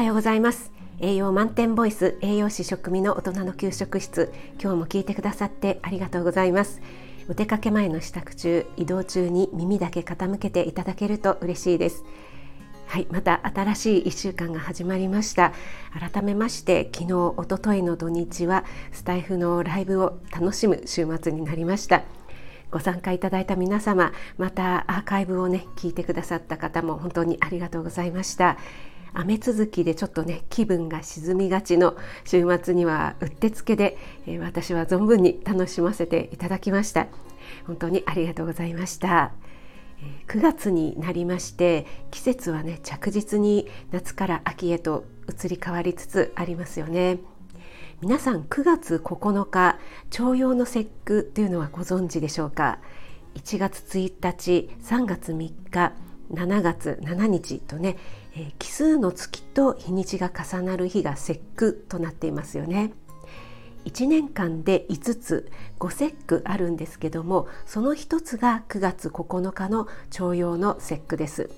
はようございます。栄養満点ボイス栄養士食味の大人の給食室。今日も聞いてくださってありがとうございます。お出かけ前の支度中移動中に耳だけ傾けていただけると嬉しいです。はいまた新しい1週間が始まりました。改めまして昨日おとといの土日はスタイフのライブを楽しむ週末になりました。ご参加いただいた皆様またアーカイブをね聞いてくださった方も本当にありがとうございました。雨続きでちょっとね気分が沈みがちの週末にはうってつけで、えー、私は存分に楽しませていただきました。本当にありがとうございました。9月になりまして季節はね着実に夏から秋へと移り変わりつつありますよね。皆さん9月9日徴用の節句というのはご存知でしょうか？1月1日3月3日7月7日とね、えー、奇数の月と日にちが重なる日が節句となっていますよね。1年間で5つ5節句あるんですけどもその一つが9月9日の徴用の節句です。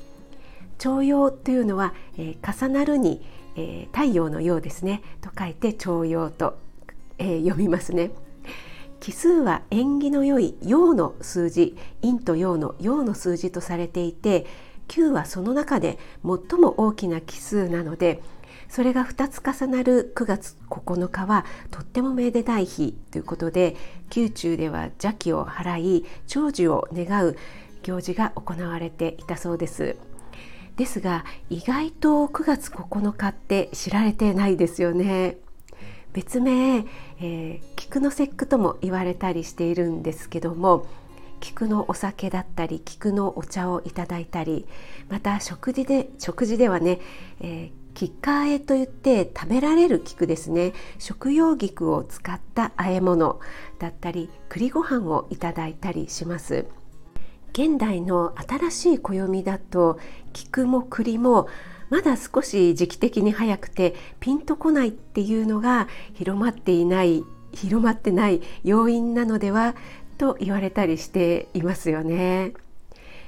徴用というのは、えー、重なるにえー、太陽のようですね。と書いて徴用と、えー、読みますね。奇数は縁起の良い陽の数字陰と陽の陽の数字とされていて9はその中で最も大きな奇数なのでそれが2つ重なる9月9日はとってもめでたい日ということで宮中では邪気を払い長寿を願う行事が行われていたそうです。ですが意外と9月9日って知られてないですよね。別名、えー、菊の節句とも言われたりしているんですけども菊のお酒だったり菊のお茶をいただいたりまた食事で食事ではね、えー、菊花えといって食べられる菊ですね食用菊を使った和え物だったり栗ご飯をいただいたりします。現代の新しい暦だと菊も栗もまだ少し時期的に早くてピンとこないっていうのが広まっていない広まってない要因なのではと言われたりしていますよね。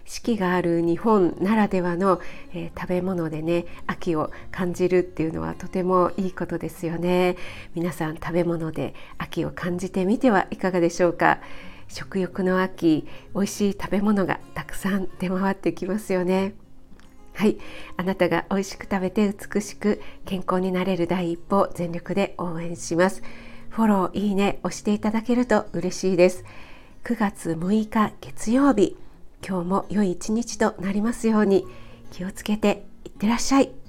四季がある日本ならではの、えー、食べ物でね秋を感じるっていうのはとてもいいことですよね。皆さん食べ物で秋を感じてみてはいかがでしょうか。食欲の秋美味しい食べ物がたくさん出回ってきますよね。はい。あなたが美味しく食べて美しく健康になれる第一歩全力で応援します。フォローいいね押していただけると嬉しいです。9月6日月曜日。今日も良い一日となりますように。気をつけていってらっしゃい。